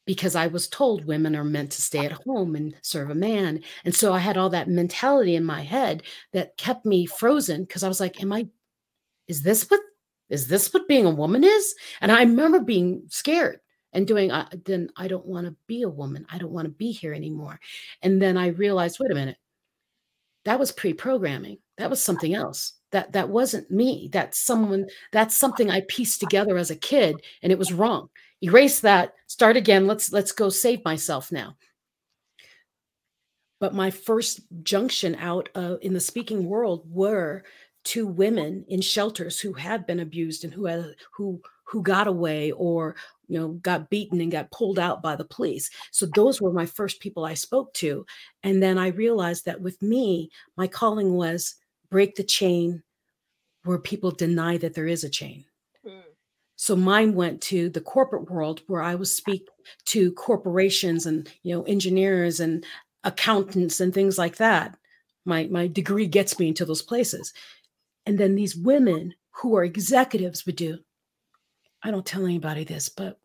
Because I was told women are meant to stay at home and serve a man. And so I had all that mentality in my head that kept me frozen because I was like, am I, is this what, is this what being a woman is? And I remember being scared and doing, uh, then I don't want to be a woman. I don't want to be here anymore. And then I realized, wait a minute, that was pre-programming. That was something else. That that wasn't me. That's someone. That's something I pieced together as a kid, and it was wrong. Erase that. Start again. Let's let's go save myself now. But my first junction out uh, in the speaking world were two women in shelters who had been abused and who had who who got away or you know got beaten and got pulled out by the police so those were my first people i spoke to and then i realized that with me my calling was break the chain where people deny that there is a chain. Hmm. so mine went to the corporate world where i would speak to corporations and you know engineers and accountants and things like that. My my degree gets me into those places. And then these women who are executives would do i don't tell anybody this but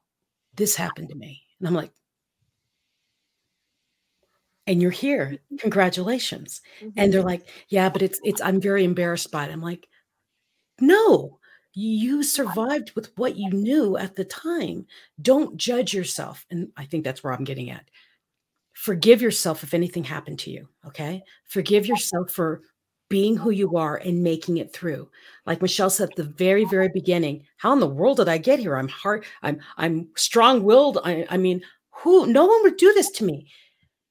this happened to me. And i'm like and you're here. Congratulations. Mhm. And they're like, yeah, but it's it's I'm very embarrassed by it. I'm like, no, you survived with what you knew at the time. Don't judge yourself. And I think that's where I'm getting at. Forgive yourself if anything happened to you. Okay. Forgive yourself for being who you are and making it through. Like Michelle said at the very, very beginning, how in the world did I get here? I'm hard, I'm I'm strong-willed. I, I mean, who no one would do this to me.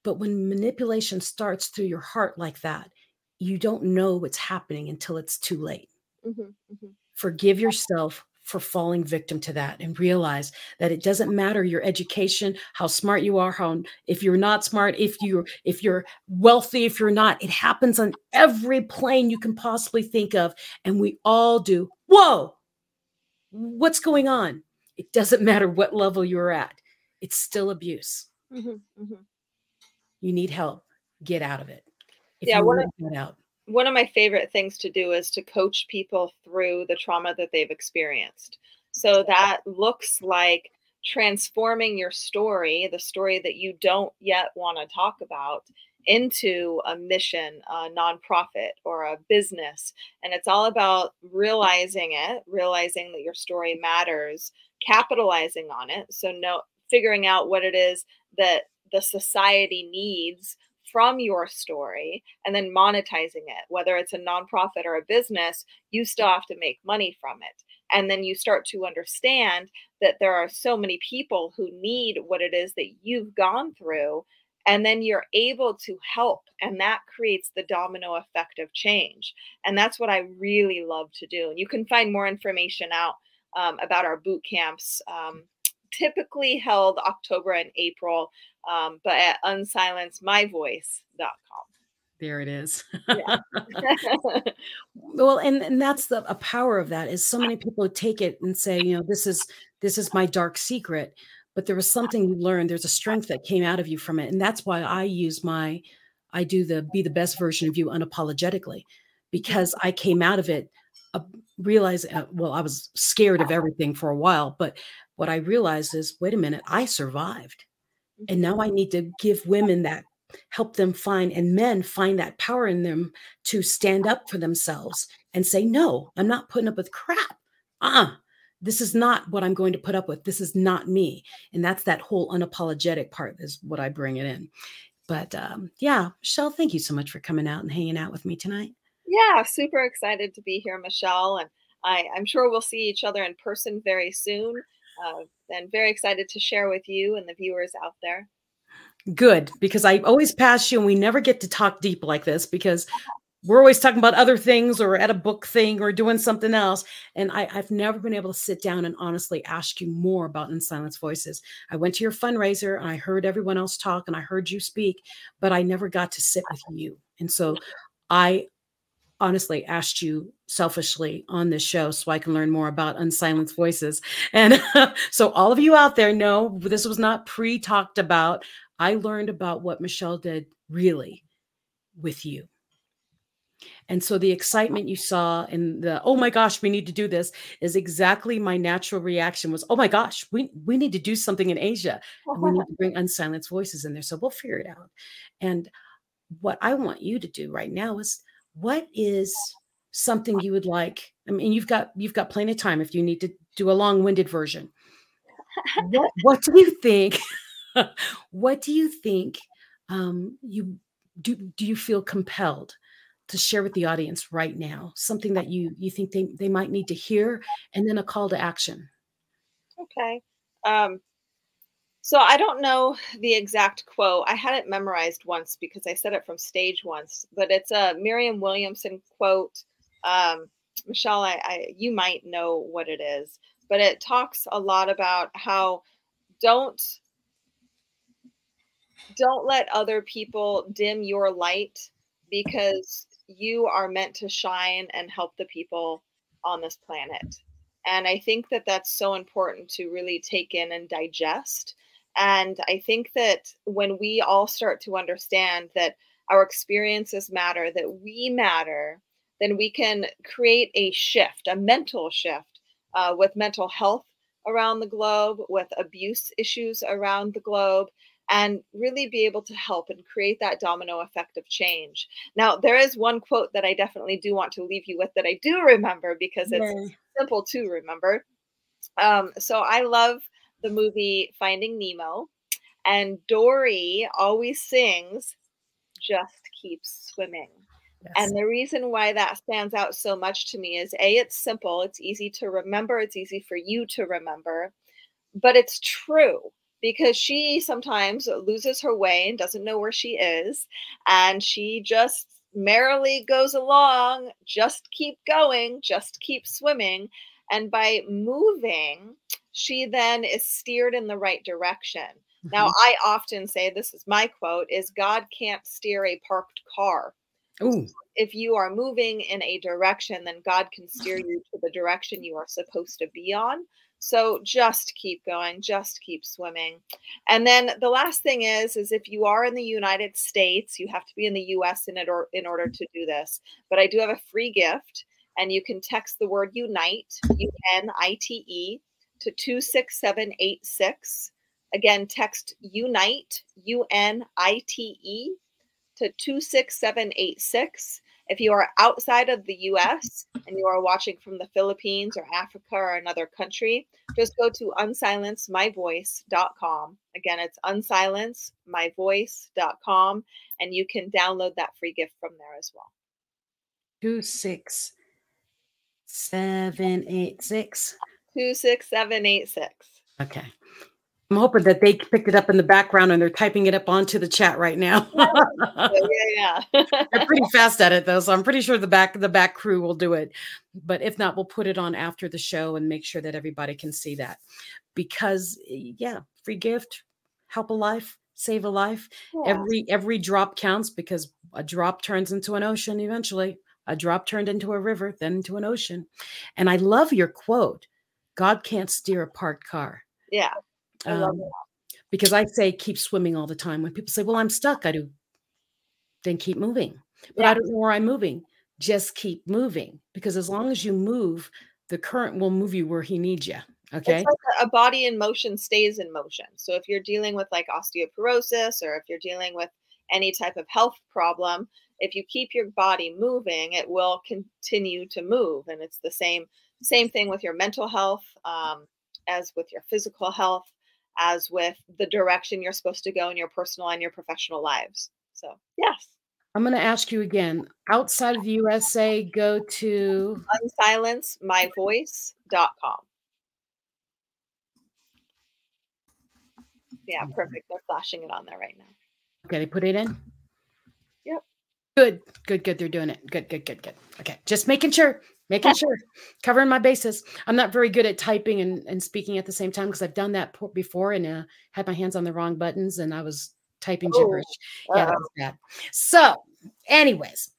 But when manipulation starts through your heart like that, you don't know what's happening until it's too late. Mhm, mhm. Forgive yourself for falling victim to that and realize that it doesn't matter your education, how smart you are, how if you're not smart, if you're if you're wealthy, if you're not, it happens on every plane you can possibly think of and we all do. Whoa. What's going on? It doesn't <laughs> matter what level you're at. It's still abuse. Mhm, mhm. You need help. Get out of it. If Yeah, one of out. one of my favorite things to do is to coach people through the trauma that they've experienced. So that looks like transforming your story, the story that you don't yet want to talk about, into a mission, a nonprofit, or a business. And it's all about realizing it, realizing that your story matters, capitalizing on it. So, no, figuring out what it is that the society needs from your story and then monetizing it whether it's a nonprofit or a business you still have to make money from it. And then you start to understand that there are so many people who need what it is that you've gone through and then you're able to help and that creates the domino effect of change. And that's what i really love to do. And you can find more information out um, about our boot camps um, typically held october and april um, but at unsilencemyvoice.com. There it is. Yeah. <laughs> <laughs> well, and, and that's the a power of that is so many people take it and say, you know, this is this is my dark secret, but there was something you learned. There's a strength that came out of you from it, and that's why I use my, I do the be the best version of you unapologetically, because I came out of it, uh, realize uh, well, I was scared of everything for a while, but what I realized is, wait a minute, I survived, and now I need to give women that help them find and men find that power in them to stand up for themselves and say no i'm not putting up with crap. Uh this is not what i'm going to put up with. This is not me and that's that whole unapologetic part is what i bring it in. But um, yeah michelle thank you so much for coming out and hanging out with me tonight yeah, super excited to be here, Michelle. And I, I'm sure we'll see each other in person very soon. Uh, and very excited to share with you and the viewers out there. good because i always pass you and we never get to talk deep like this because <laughs> we're always talking about other things or at a book thing or doing something else. And I, I've never been able to sit down and honestly ask you more about Unsilenced Voices. I went to your fundraiser and I heard everyone else talk and I heard you speak, but I never got to sit with you. And so I honestly asked you selfishly on this show so I can learn more about unsilenced voices. And <laughs> so all of you out there know this was not pre-talked about. I learned about what Michelle did really with you. And so the excitement you saw and the oh my gosh, we need to do this is exactly my natural reaction was, oh my gosh, we, we need to do something in Asia. And we need to bring unsilenced voices in there. So we'll figure it out. And what I want you to do right now is what is something you would like? I mean, you've got you've got plenty of time if you need to do a long-winded version. What, <laughs> what do you think? <laughs> what do you think um, you do? Do you feel compelled to share with the audience right now? Something that you you think they they might need to hear, and then a call to action. Okay. Um, so I don't know the exact quote. I had it memorized once because I said it from stage once, but it's a Marianne Williamson quote. Um, Michelle, I, I you might know what it is, but it talks a lot about how don't don't let other people dim your light because you are meant to shine and help the people on this planet. And I think that that's so important to really take in and digest. And I think that when we all start to understand that our experiences matter, that we matter, then we can create a shift, a mental shift uh, with mental health around the globe, with abuse issues around the globe. and really be able to help and create that domino effect of change. Now, there is one quote that I definitely do want to leave you with that I do remember because it's Yay. simple to remember. Um, so I love the movie Finding Nemo, and Dory always sings, just keep swimming. Yes. And the reason why that stands out so much to me is A, it's simple, it's easy to remember, it's easy for you to remember, but it's true because she sometimes loses her way and doesn't know where she is. And she just merrily goes along, just keep going, just keep swimming. And by moving, she then is steered in the right direction. Now, Mhm. I often say this is my quote is God can't steer a parked car Ooh, if you are moving in a direction, then God can steer you to the direction you are supposed to be on. So just keep going, just keep swimming. And then the last thing is is if you are in the United States, you have to be in the US in, it or, in order to do this. But I do have a free gift and you can text the word unite, U N I T E to 26786. Again, text UNITE, U N I T E, to 26786. If you are outside of the US and you are watching from the Philippines or Africa or another country, just go to unsilencemyvoice.com. Again, it's unsilencemyvoice.com, and you can download that free gift from there as well. 26786. 26786. Okay. I'm hoping that they picked it up in the background and they're typing it up onto the chat right now. <laughs> Yeah, yeah. <laughs> They're pretty fast at it though, so I'm pretty sure the back the back crew will do it. But if not, we'll put it on after the show and make sure that everybody can see that. Because yeah, free gift, help a life, save a life. Yeah. Every every drop counts because a drop turns into an ocean eventually. A drop turned into a river, then into an ocean. And I love your quote. God can't steer a parked car. yeah. I love Um, because I say keep swimming all the time. When people say, "Well, I'm stuck," I do. Then keep moving. But I don't know where I'm moving. Just keep moving because as long as you move, the current will move you where he needs you. Okay. It's like a body in motion stays in motion. So if you're dealing with like osteoporosis or if you're dealing with any type of health problem, if you keep your body moving, it will continue to move. And it's the same same thing with your mental health um, as with your physical health, as with the direction you're supposed to go in your personal and your professional lives. So yes, I'm going to ask you again. Outside of the USA, go to unsilencemyvoice.com. Yeah, perfect. They're flashing it on there right now. okay. They put it in. Yep. Good. Good. Good. They're doing it. Good. Good. Good. Good. Okay. Just making sure. Making sure. Covering my bases. I'm not very good at typing and, and speaking at the same time because I've done that po- before and uh, had my hands on the wrong buttons and I was typing Oh, gibberish. Yeah, that was bad. So, anyways,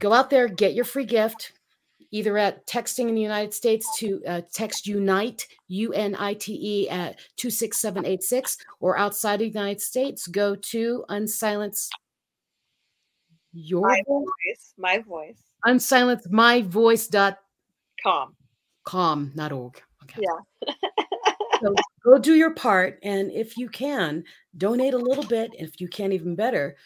go out there, get your free gift, either at texting in the United States to uh, text Unite, U N I T E, at 26786, or outside of the United States, go to Unsilence Your My voice, my voice. Unsilence My Voice.com, Calm. not org. Okay. Yeah. <laughs> So go do your part. And if you can, donate a little bit. If you can't, even better,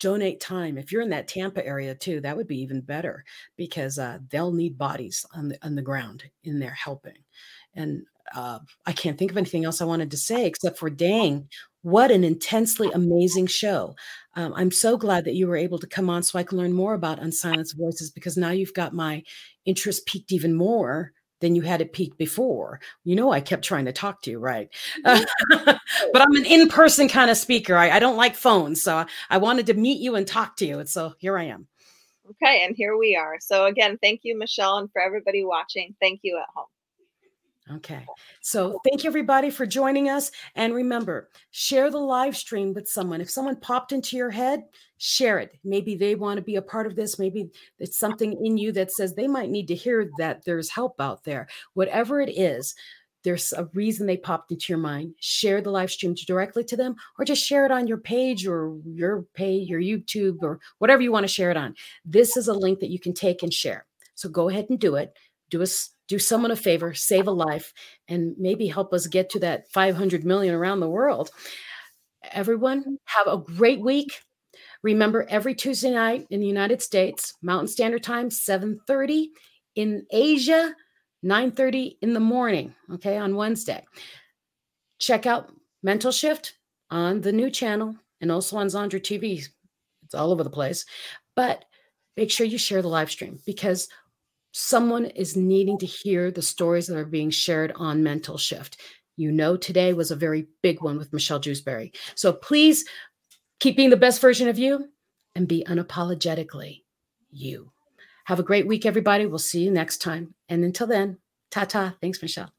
donate time. If you're in that Tampa area too, that would be even better because uh, they'll need bodies on the, on the ground in there helping. And uh, I can't think of anything else I wanted to say except for dang, what an intensely amazing show. Um, I'm so glad that you were able to come on so I can learn more about Unsilenced Voices because now you've got my interest peaked even more than you had it peaked before. You know, I kept trying to talk to you, right? Uh, <laughs> but I'm an in person kind of speaker. I, I don't like phones. So I, I wanted to meet you and talk to you. And so here I am. Okay, and here we are. So again, thank you, Michelle, and for everybody watching. Thank you at home. Okay. So thank you everybody for joining us. And remember, share the live stream with someone. If someone popped into your head, share it. Maybe they want to be a part of this. Maybe it's something in you that says they might need to hear that there's help out there. Whatever it is, there's a reason they popped into your mind. Share the live stream directly to them, or just share it on your page or your page, your YouTube, or whatever you want to share it on. This is a link that you can take and share. So go ahead and do it. Do us do someone a favor, save a life, and maybe help us get to that 500 million around the world. Everyone, mm-hmm. have a great week. Remember, every Tuesday night in the United States, Mountain Standard Time, 7:30. In Asia, 9:30 in the morning. Okay, on Wednesday. Check out Mental Shift on the new channel and also on Zandra TV. It's all over the place. But make sure you share the live stream because someone is needing to hear the stories that are being shared on Mental Shift. You know, today was a very big one with Michelle Jewsbury. So please keep being the best version of you and be unapologetically you. Have a great week, everybody. We'll see you next time. And until then, ta ta. Thanks, Michelle.